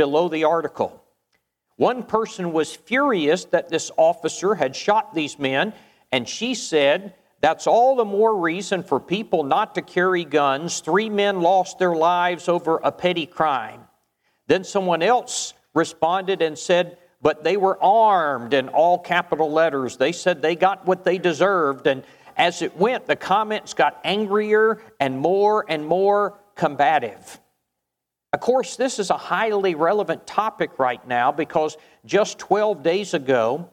below the article. One person was furious that this officer had shot these men, and she said, That's all the more reason for people not to carry guns. Three men lost their lives over a petty crime. Then someone else responded and said, But they were armed in all capital letters. They said they got what they deserved. And as it went, the comments got angrier and more and more combative. Of course, this is a highly relevant topic right now because just 12 days ago,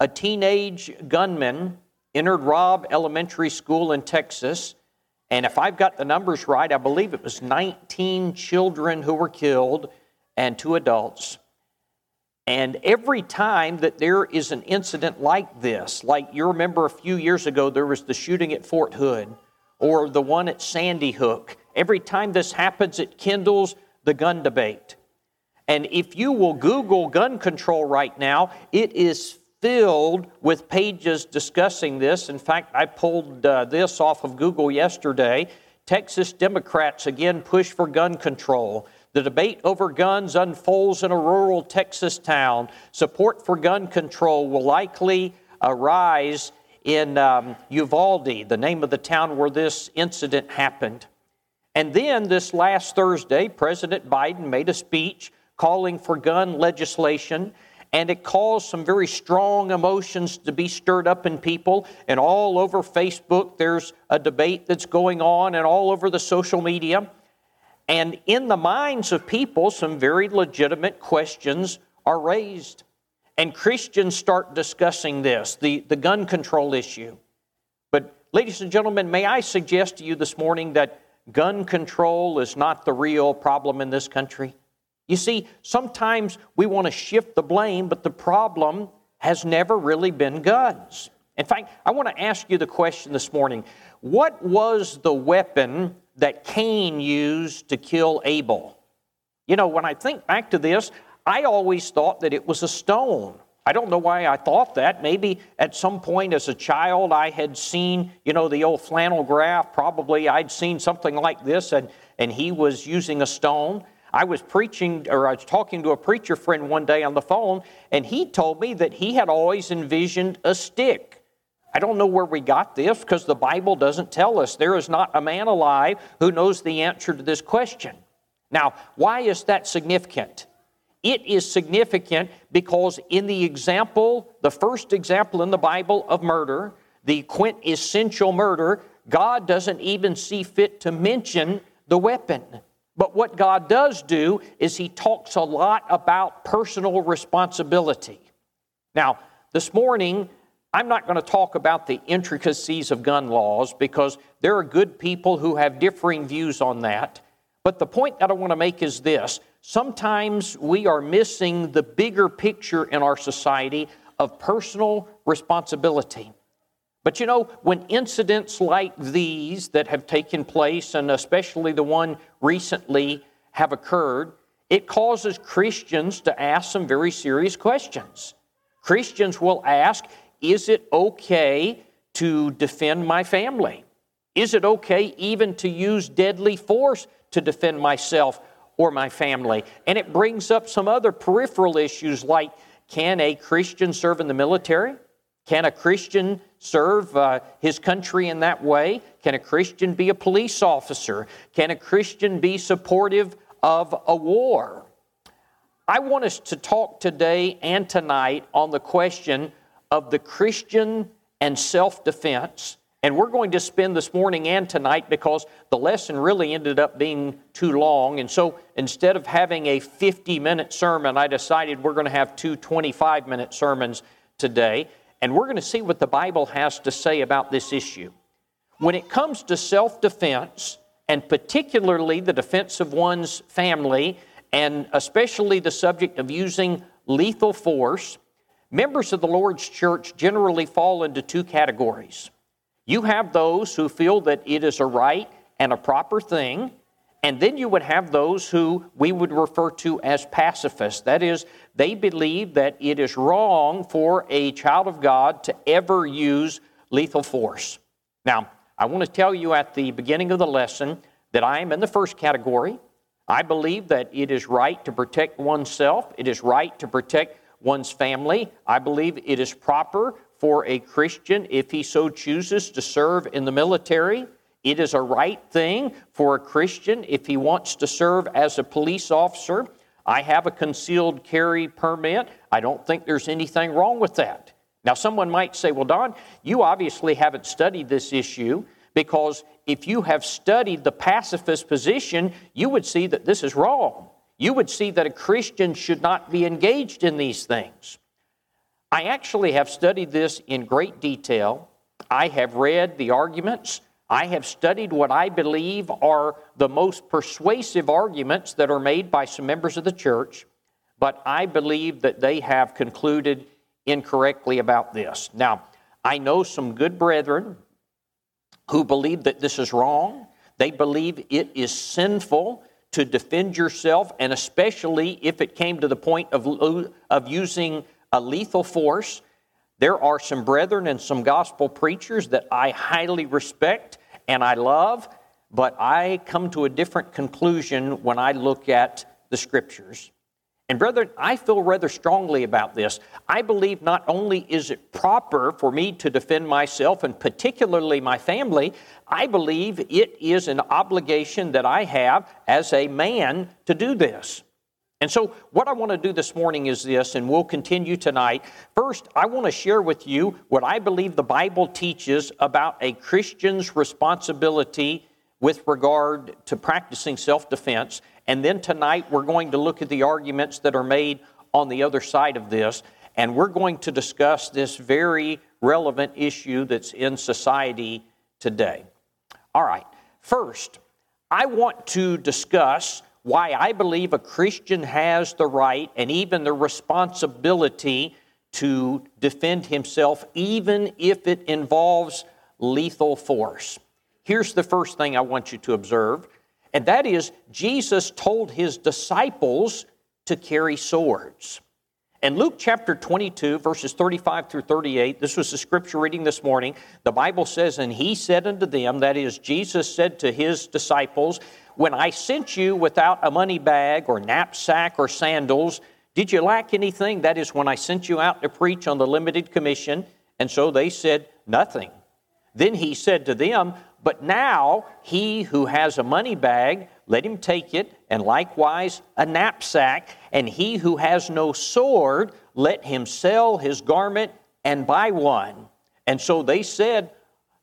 a teenage gunman entered Robb Elementary School in Texas. And if I've got the numbers right, I believe it was 19 children who were killed and two adults. And every time that there is an incident like this, like you remember a few years ago, there was the shooting at Fort Hood or the one at Sandy Hook, every time this happens, it kindles the gun debate. And if you will Google gun control right now, it is filled with pages discussing this. In fact, I pulled uh, this off of Google yesterday. Texas Democrats again push for gun control. The debate over guns unfolds in a rural Texas town. Support for gun control will likely arise in um, Uvalde, the name of the town where this incident happened. And then this last Thursday, President Biden made a speech calling for gun legislation, and it caused some very strong emotions to be stirred up in people. And all over Facebook, there's a debate that's going on, and all over the social media. And in the minds of people, some very legitimate questions are raised. And Christians start discussing this, the, the gun control issue. But, ladies and gentlemen, may I suggest to you this morning that gun control is not the real problem in this country? You see, sometimes we want to shift the blame, but the problem has never really been guns. In fact, I want to ask you the question this morning What was the weapon that Cain used to kill Abel. You know, when I think back to this, I always thought that it was a stone. I don't know why I thought that. Maybe at some point as a child I had seen, you know, the old flannel graph. Probably I'd seen something like this and, and he was using a stone. I was preaching or I was talking to a preacher friend one day on the phone and he told me that he had always envisioned a stick. I don't know where we got this because the Bible doesn't tell us. There is not a man alive who knows the answer to this question. Now, why is that significant? It is significant because in the example, the first example in the Bible of murder, the quintessential murder, God doesn't even see fit to mention the weapon. But what God does do is He talks a lot about personal responsibility. Now, this morning, I'm not going to talk about the intricacies of gun laws because there are good people who have differing views on that. But the point that I want to make is this sometimes we are missing the bigger picture in our society of personal responsibility. But you know, when incidents like these that have taken place, and especially the one recently, have occurred, it causes Christians to ask some very serious questions. Christians will ask is it okay to defend my family? Is it okay even to use deadly force to defend myself or my family? And it brings up some other peripheral issues like can a Christian serve in the military? Can a Christian serve uh, his country in that way? Can a Christian be a police officer? Can a Christian be supportive of a war? I want us to talk today and tonight on the question of the Christian and self defense. And we're going to spend this morning and tonight because the lesson really ended up being too long. And so instead of having a 50 minute sermon, I decided we're going to have two 25 minute sermons today. And we're going to see what the Bible has to say about this issue. When it comes to self defense, and particularly the defense of one's family, and especially the subject of using lethal force, Members of the Lord's church generally fall into two categories. You have those who feel that it is a right and a proper thing, and then you would have those who we would refer to as pacifists. That is, they believe that it is wrong for a child of God to ever use lethal force. Now, I want to tell you at the beginning of the lesson that I am in the first category. I believe that it is right to protect oneself, it is right to protect one's family. I believe it is proper for a Christian, if he so chooses, to serve in the military. It is a right thing for a Christian if he wants to serve as a police officer. I have a concealed carry permit. I don't think there's anything wrong with that. Now, someone might say, well, Don, you obviously haven't studied this issue because if you have studied the pacifist position, you would see that this is wrong. You would see that a Christian should not be engaged in these things. I actually have studied this in great detail. I have read the arguments. I have studied what I believe are the most persuasive arguments that are made by some members of the church, but I believe that they have concluded incorrectly about this. Now, I know some good brethren who believe that this is wrong. They believe it is sinful to defend yourself, and especially if it came to the point of, of using a lethal force. There are some brethren and some gospel preachers that I highly respect and I love, but I come to a different conclusion when I look at the scriptures. And, brethren, I feel rather strongly about this. I believe not only is it proper for me to defend myself and particularly my family, I believe it is an obligation that I have as a man to do this. And so, what I want to do this morning is this, and we'll continue tonight. First, I want to share with you what I believe the Bible teaches about a Christian's responsibility with regard to practicing self defense. And then tonight, we're going to look at the arguments that are made on the other side of this. And we're going to discuss this very relevant issue that's in society today. All right, first, I want to discuss why I believe a Christian has the right and even the responsibility to defend himself, even if it involves lethal force. Here's the first thing I want you to observe, and that is Jesus told his disciples to carry swords. In Luke chapter 22, verses 35 through 38, this was the scripture reading this morning. The Bible says, And he said unto them, that is, Jesus said to his disciples, When I sent you without a money bag or knapsack or sandals, did you lack anything? That is, when I sent you out to preach on the limited commission. And so they said, Nothing. Then he said to them, But now he who has a money bag, let him take it, and likewise a knapsack. And he who has no sword, let him sell his garment and buy one. And so they said,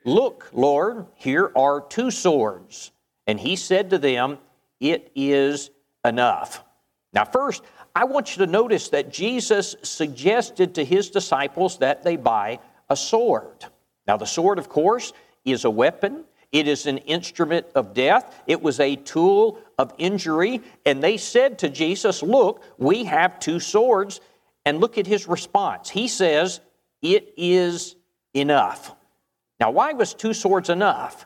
Look, Lord, here are two swords. And he said to them, It is enough. Now, first, I want you to notice that Jesus suggested to his disciples that they buy a sword. Now, the sword, of course, is a weapon. It is an instrument of death. It was a tool of injury. And they said to Jesus, Look, we have two swords. And look at his response. He says, It is enough. Now, why was two swords enough?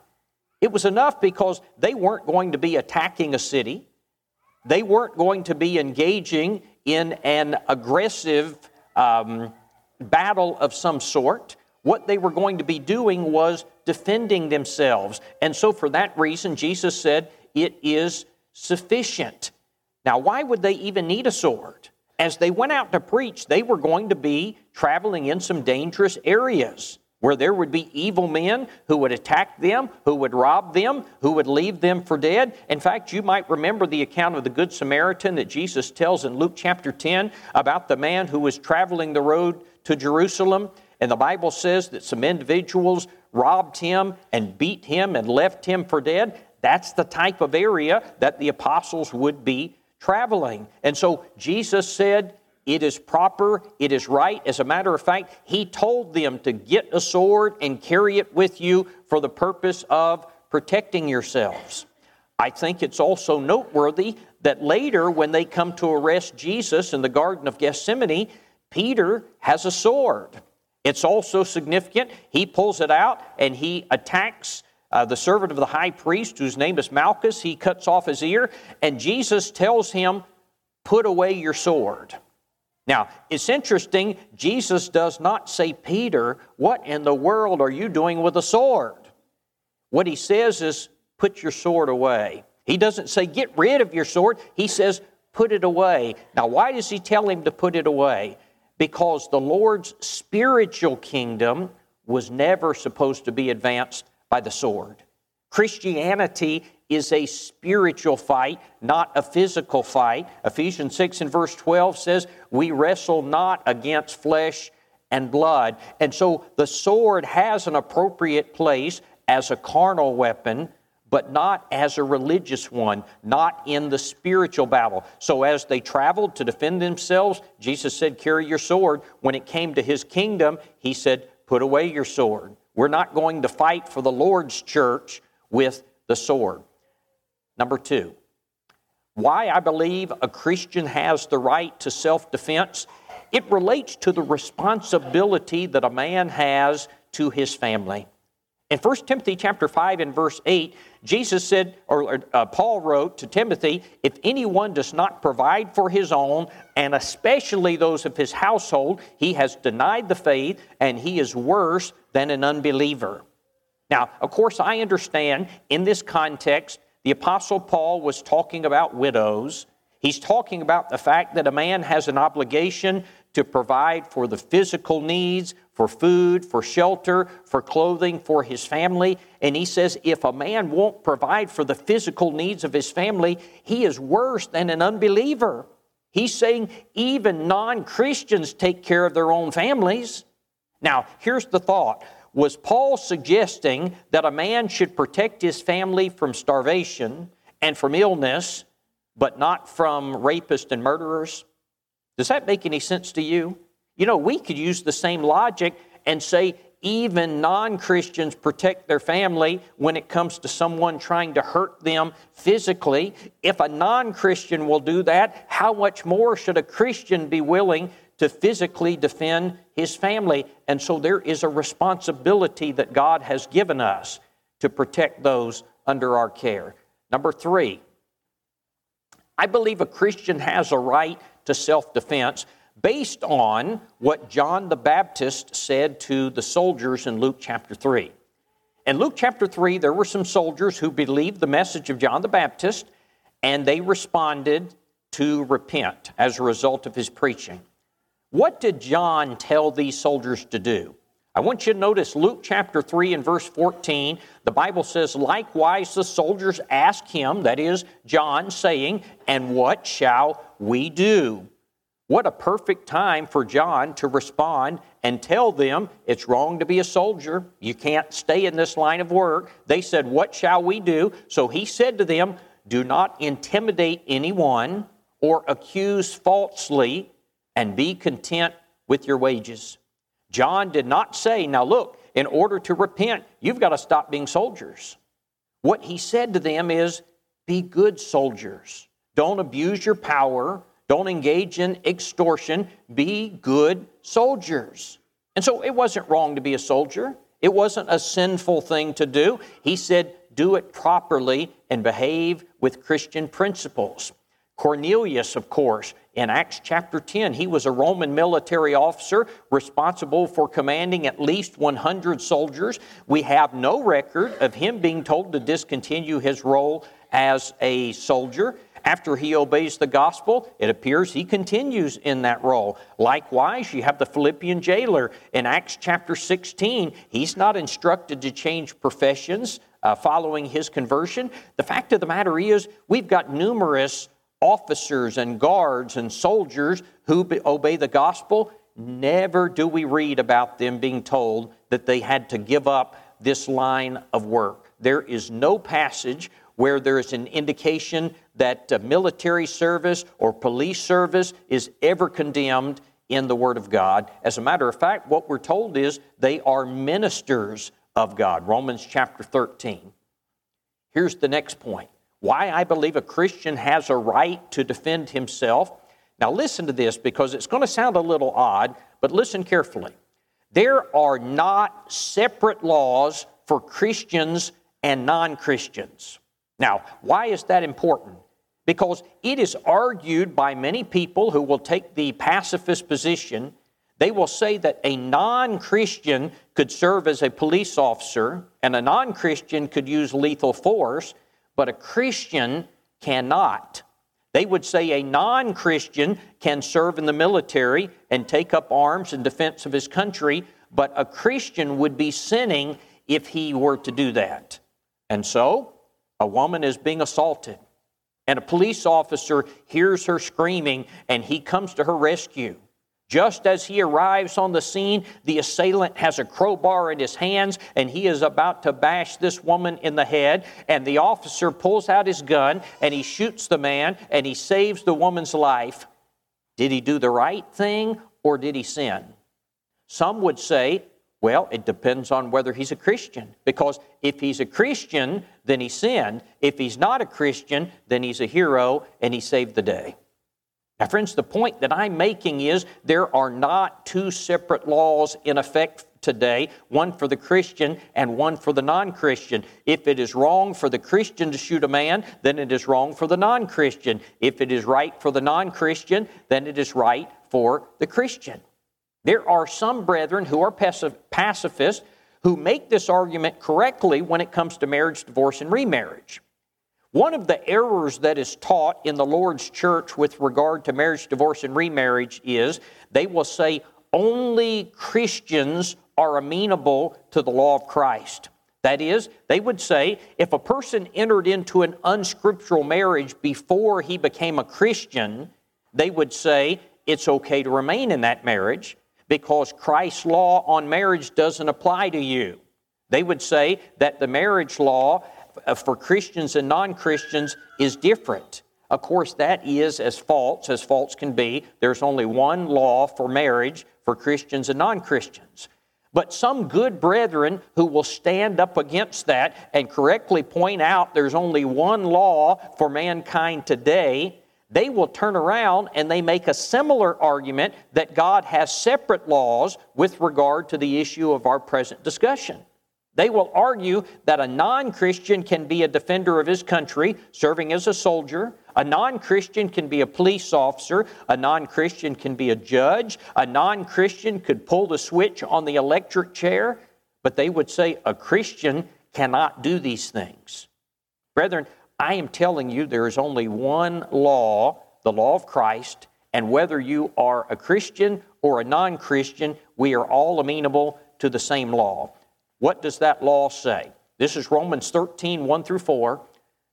It was enough because they weren't going to be attacking a city, they weren't going to be engaging in an aggressive um, battle of some sort. What they were going to be doing was defending themselves. And so, for that reason, Jesus said, It is sufficient. Now, why would they even need a sword? As they went out to preach, they were going to be traveling in some dangerous areas where there would be evil men who would attack them, who would rob them, who would leave them for dead. In fact, you might remember the account of the Good Samaritan that Jesus tells in Luke chapter 10 about the man who was traveling the road to Jerusalem. And the Bible says that some individuals robbed him and beat him and left him for dead. That's the type of area that the apostles would be traveling. And so Jesus said, it is proper, it is right. As a matter of fact, he told them to get a sword and carry it with you for the purpose of protecting yourselves. I think it's also noteworthy that later, when they come to arrest Jesus in the Garden of Gethsemane, Peter has a sword. It's also significant. He pulls it out and he attacks uh, the servant of the high priest, whose name is Malchus. He cuts off his ear, and Jesus tells him, Put away your sword. Now, it's interesting, Jesus does not say, Peter, what in the world are you doing with a sword? What he says is, Put your sword away. He doesn't say, get rid of your sword. He says, put it away. Now, why does he tell him to put it away? Because the Lord's spiritual kingdom was never supposed to be advanced by the sword. Christianity is a spiritual fight, not a physical fight. Ephesians 6 and verse 12 says, We wrestle not against flesh and blood. And so the sword has an appropriate place as a carnal weapon, but not as a religious one, not in the spiritual battle. So as they traveled to defend themselves, Jesus said, Carry your sword. When it came to his kingdom, he said, Put away your sword. We're not going to fight for the Lord's church with the sword. Number two, why I believe a Christian has the right to self defense. It relates to the responsibility that a man has to his family. In 1 Timothy chapter 5 and verse 8, Jesus said, or uh, Paul wrote to Timothy, if anyone does not provide for his own, and especially those of his household, he has denied the faith and he is worse than an unbeliever. Now, of course, I understand in this context, the Apostle Paul was talking about widows. He's talking about the fact that a man has an obligation to provide for the physical needs, for food, for shelter, for clothing, for his family. And he says if a man won't provide for the physical needs of his family, he is worse than an unbeliever. He's saying even non Christians take care of their own families. Now, here's the thought was Paul suggesting that a man should protect his family from starvation and from illness, but not from rapists and murderers? Does that make any sense to you? You know, we could use the same logic and say even non Christians protect their family when it comes to someone trying to hurt them physically. If a non Christian will do that, how much more should a Christian be willing to physically defend his family. And so there is a responsibility that God has given us to protect those under our care. Number three, I believe a Christian has a right to self defense based on what John the Baptist said to the soldiers in Luke chapter 3. In Luke chapter 3, there were some soldiers who believed the message of John the Baptist, and they responded to repent as a result of his preaching. What did John tell these soldiers to do? I want you to notice Luke chapter 3 and verse 14. The Bible says, Likewise, the soldiers asked him, that is, John, saying, And what shall we do? What a perfect time for John to respond and tell them it's wrong to be a soldier. You can't stay in this line of work. They said, What shall we do? So he said to them, Do not intimidate anyone or accuse falsely and be content with your wages. John did not say, now look, in order to repent, you've got to stop being soldiers. What he said to them is, be good soldiers. Don't abuse your power. Don't engage in extortion. Be good soldiers. And so it wasn't wrong to be a soldier. It wasn't a sinful thing to do. He said, do it properly and behave with Christian principles. Cornelius, of course, in Acts chapter 10, he was a Roman military officer responsible for commanding at least 100 soldiers. We have no record of him being told to discontinue his role as a soldier. After he obeys the gospel, it appears he continues in that role. Likewise, you have the Philippian jailer in Acts chapter 16. He's not instructed to change professions uh, following his conversion. The fact of the matter is, we've got numerous officers and guards and soldiers who be, obey the gospel, never do we read about them being told that they had to give up this line of work. There is no passage where there is an indication that uh, military service or police service is ever condemned in the Word of God. As a matter of fact, what we're told is they are ministers of God. Romans chapter 13. Here's the next point why I believe a Christian has a right to defend himself. Now, listen to this because it's going to sound a little odd, but listen carefully. There are not separate laws for Christians and non Christians. Now, why is that important? Because it is argued by many people who will take the pacifist position. They will say that a non Christian could serve as a police officer and a non Christian could use lethal force, but a Christian cannot. They would say a non Christian can serve in the military and take up arms in defense of his country, but a Christian would be sinning if he were to do that. And so, a woman is being assaulted, and a police officer hears her screaming, and he comes to her rescue. Just as he arrives on the scene, the assailant has a crowbar in his hands and he is about to bash this woman in the head. And the officer pulls out his gun and he shoots the man and he saves the woman's life. Did he do the right thing or did he sin? Some would say, well, it depends on whether he's a Christian. Because if he's a Christian, then he sinned. If he's not a Christian, then he's a hero and he saved the day. Now, friends, the point that I'm making is there are not two separate laws in effect today, one for the Christian and one for the non Christian. If it is wrong for the Christian to shoot a man, then it is wrong for the non Christian. If it is right for the non Christian, then it is right for the Christian. There are some brethren who are pacifists who make this argument correctly when it comes to marriage, divorce, and remarriage. One of the errors that is taught in the Lord's church with regard to marriage, divorce, and remarriage is they will say only Christians are amenable to the law of Christ. That is, they would say if a person entered into an unscriptural marriage before he became a Christian, they would say it's okay to remain in that marriage because Christ's law on marriage doesn't apply to you. They would say that the marriage law Uh, for Christians and non Christians is different. Of course, that is as false as false can be. There's only one law for marriage for Christians and non Christians. But some good brethren who will stand up against that and correctly point out there's only one law for mankind today, they will turn around and they make a similar argument that God has separate laws with regard to the issue of our present discussion. They will argue that a non Christian can be a defender of his country, serving as a soldier. A non Christian can be a police officer. A non Christian can be a judge. A non Christian could pull the switch on the electric chair. But they would say a Christian cannot do these things. Brethren, I am telling you there is only one law, the law of Christ, and whether you are a Christian or a non Christian, we are all amenable to the same law. What does that law say? This is Romans 13, 1 through 4.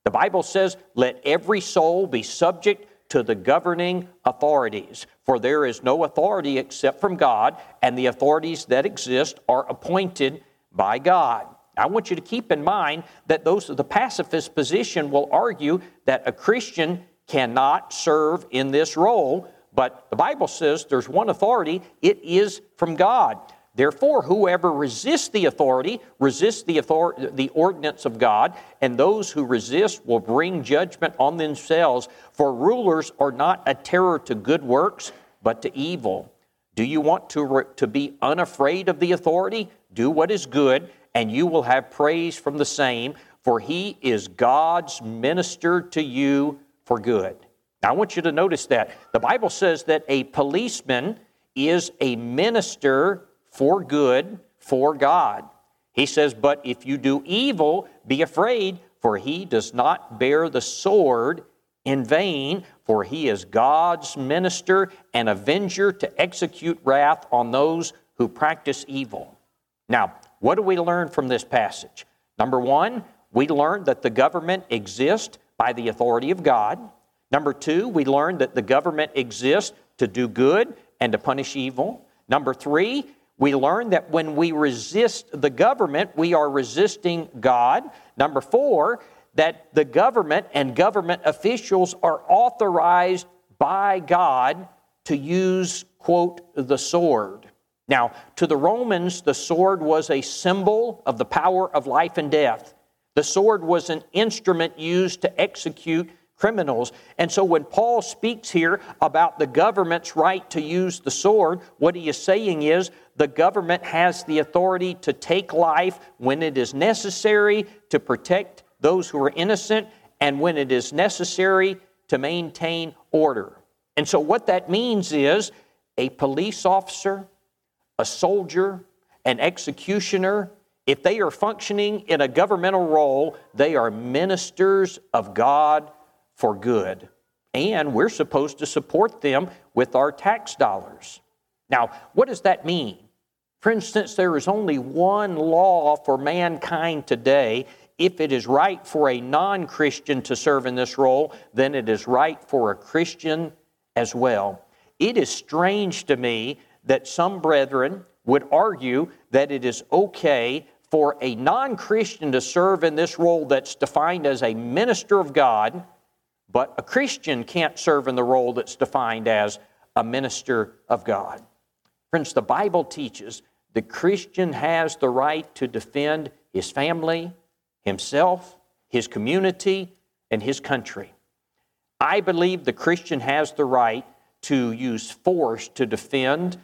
The Bible says, Let every soul be subject to the governing authorities, for there is no authority except from God, and the authorities that exist are appointed by God. I want you to keep in mind that those of the pacifist position will argue that a Christian cannot serve in this role, but the Bible says there's one authority, it is from God. Therefore, whoever resists the authority resists the, author- the ordinance of God, and those who resist will bring judgment on themselves. For rulers are not a terror to good works, but to evil. Do you want to, re- to be unafraid of the authority? Do what is good, and you will have praise from the same, for he is God's minister to you for good. Now, I want you to notice that. The Bible says that a policeman is a minister for good for God. He says, But if you do evil, be afraid, for he does not bear the sword in vain, for he is God's minister and avenger to execute wrath on those who practice evil. Now, what do we learn from this passage? Number one, we learn that the government exists by the authority of God. Number two, we learn that the government exists to do good and to punish evil. Number three, we learn that when we resist the government, we are resisting God. Number four, that the government and government officials are authorized by God to use, quote, the sword. Now, to the Romans, the sword was a symbol of the power of life and death. The sword was an instrument used to execute criminals. And so when Paul speaks here about the government's right to use the sword, what he is saying is the government has the authority to take life when it is necessary to protect those who are innocent and when it is necessary to maintain order. And so what that means is a police officer, a soldier, an executioner if they are functioning in a governmental role, they are ministers of God for good. And we're supposed to support them with our tax dollars. Now, what does that mean? For instance, there is only one law for mankind today. If it is right for a non Christian to serve in this role, then it is right for a Christian as well. It is strange to me that some brethren would argue that it is okay for a non Christian to serve in this role that's defined as a minister of God, but a Christian can't serve in the role that's defined as a minister of God. Friends, the Bible teaches the Christian has the right to defend his family, himself, his community, and his country. I believe the Christian has the right to use force to defend,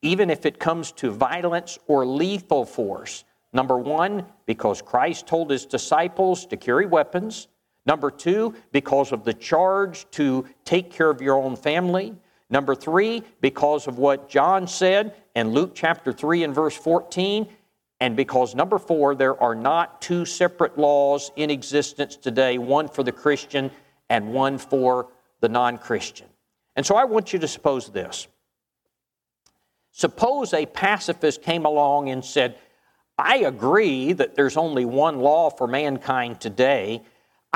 even if it comes to violence or lethal force. Number one, because Christ told his disciples to carry weapons. Number two, because of the charge to take care of your own family. Number three, because of what John said in Luke chapter 3 and verse 14. And because number four, there are not two separate laws in existence today, one for the Christian and one for the non Christian. And so I want you to suppose this. Suppose a pacifist came along and said, I agree that there's only one law for mankind today.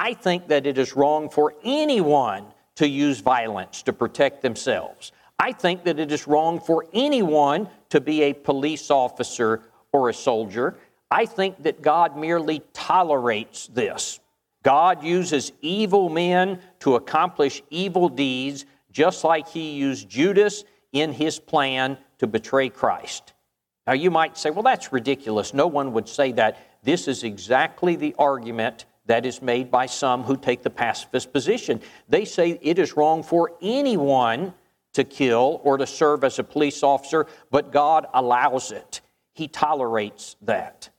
I think that it is wrong for anyone to use violence to protect themselves. I think that it is wrong for anyone to be a police officer or a soldier. I think that God merely tolerates this. God uses evil men to accomplish evil deeds, just like He used Judas in His plan to betray Christ. Now, you might say, well, that's ridiculous. No one would say that. This is exactly the argument that is made by some who take the pacifist position. They say it is wrong for anyone to kill or to serve as a police officer, but God allows it. He tolerates that.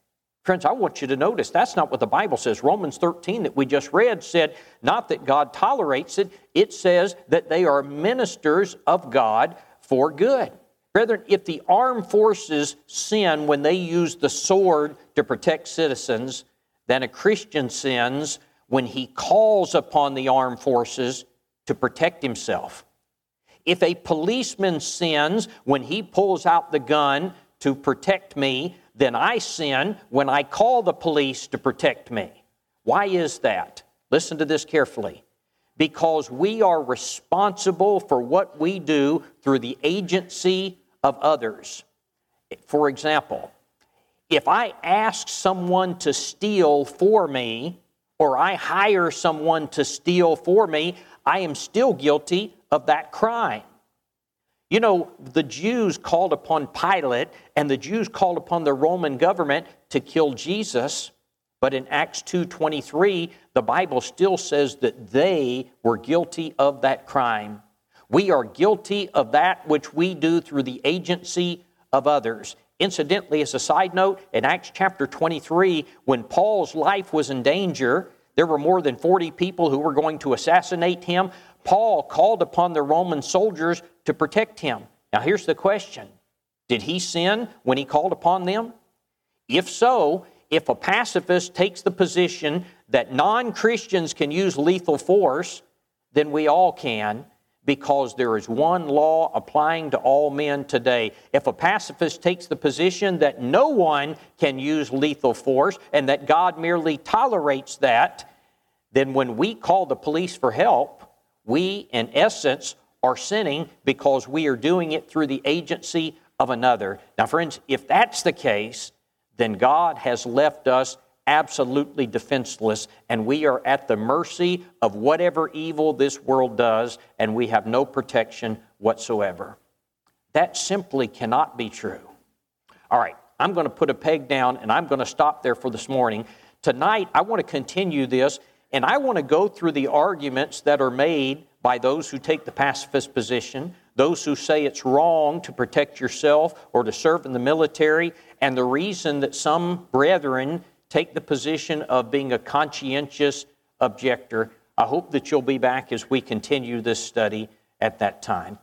Friends, I want you to notice that's not what the Bible says. Romans 13 that we just read said not that God tolerates it, it says that they are ministers of God for good. Brethren, if the armed forces sin when they use the sword to protect citizens, than a Christian sins when he calls upon the armed forces to protect himself. If a policeman sins when he pulls out the gun to protect me, then I sin when I call the police to protect me. Why is that? Listen to this carefully. Because we are responsible for what we do through the agency of others. For example, if I ask someone to steal for me, or I hire someone to steal for me, I am still guilty of that crime. You know, the Jews called upon Pilate and the Jews called upon the Roman government to kill Jesus, but in Acts 2:23, the Bible still says that they were guilty of that crime. We are guilty of that which we do through the agency of others. Incidentally, as a side note, in Acts chapter 23, when Paul's life was in danger, there were more than 40 people who were going to assassinate him. Paul called upon the Roman soldiers to protect him. Now, here's the question Did he sin when he called upon them? If so, if a pacifist takes the position that non Christians can use lethal force, then we all can because there is one law applying to all men today. If a pacifist takes the position that no one can use lethal force and that God merely tolerates that, then when we call the police for help, we, in essence, are sinning because we are doing it through the agency of another. Now, friends, if that's the case, then God has left us absolutely defenseless, and we are at the mercy of whatever evil this world does, and we have no protection whatsoever. That simply cannot be true. All right, I'm going to put a peg down and I'm going to stop there for this morning. Tonight, I want to continue this, and I want to go through the arguments that are made by those who take the pacifist position, those who say it's wrong to protect yourself or to serve in the military, and the reason that some brethren take the position of being a conscientious objector. I hope that you'll be back as we continue this study at that time.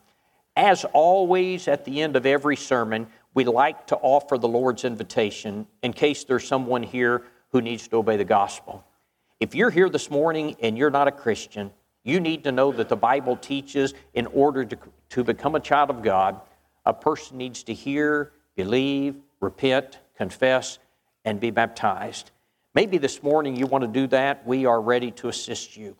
As always, at the end of every sermon, we like to offer the Lord's invitation in case there's someone here who needs to obey the gospel. If you're here this morning and you're not a Christian, you need to know that the Bible teaches in order to, to become a child of God, a person needs to hear, believe, repent, confess, and be baptized. Maybe this morning you want to do that. We are ready to assist you.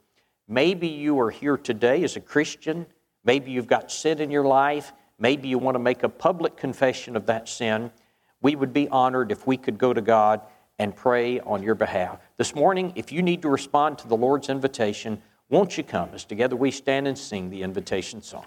Maybe you are here today as a Christian. Maybe you've got sin in your life. Maybe you want to make a public confession of that sin. We would be honored if we could go to God and pray on your behalf. This morning, if you need to respond to the Lord's invitation, won't you come as together we stand and sing the invitation song?